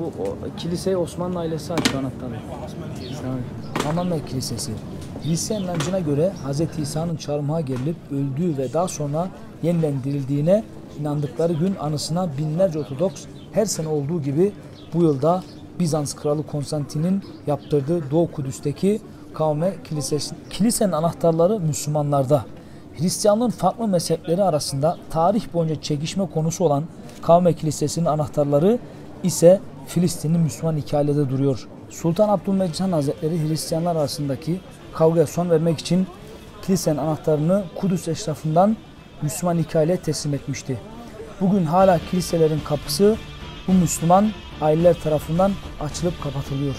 Bu o, kiliseyi Osmanlı ailesi açtı anahtarı. Hamame Kilisesi. Hristiyan inancına göre Hz. İsa'nın çarmıha gerilip öldüğü ve daha sonra yeniden dirildiğine inandıkları gün anısına binlerce Ortodoks her sene olduğu gibi bu yılda Bizans Kralı Konstantin'in yaptırdığı Doğu Kudüs'teki Kavme Kilisesi, kilisenin anahtarları Müslümanlarda. Hristiyanlığın farklı mezhepleri arasında tarih boyunca çekişme konusu olan Kavme Kilisesi'nin anahtarları ise Filistinli Müslüman hikayede duruyor. Sultan Abdülmecid Han Hazretleri Hristiyanlar arasındaki kavgaya son vermek için kilisenin anahtarını Kudüs eşrafından Müslüman hikayeye teslim etmişti. Bugün hala kiliselerin kapısı bu Müslüman aileler tarafından açılıp kapatılıyor.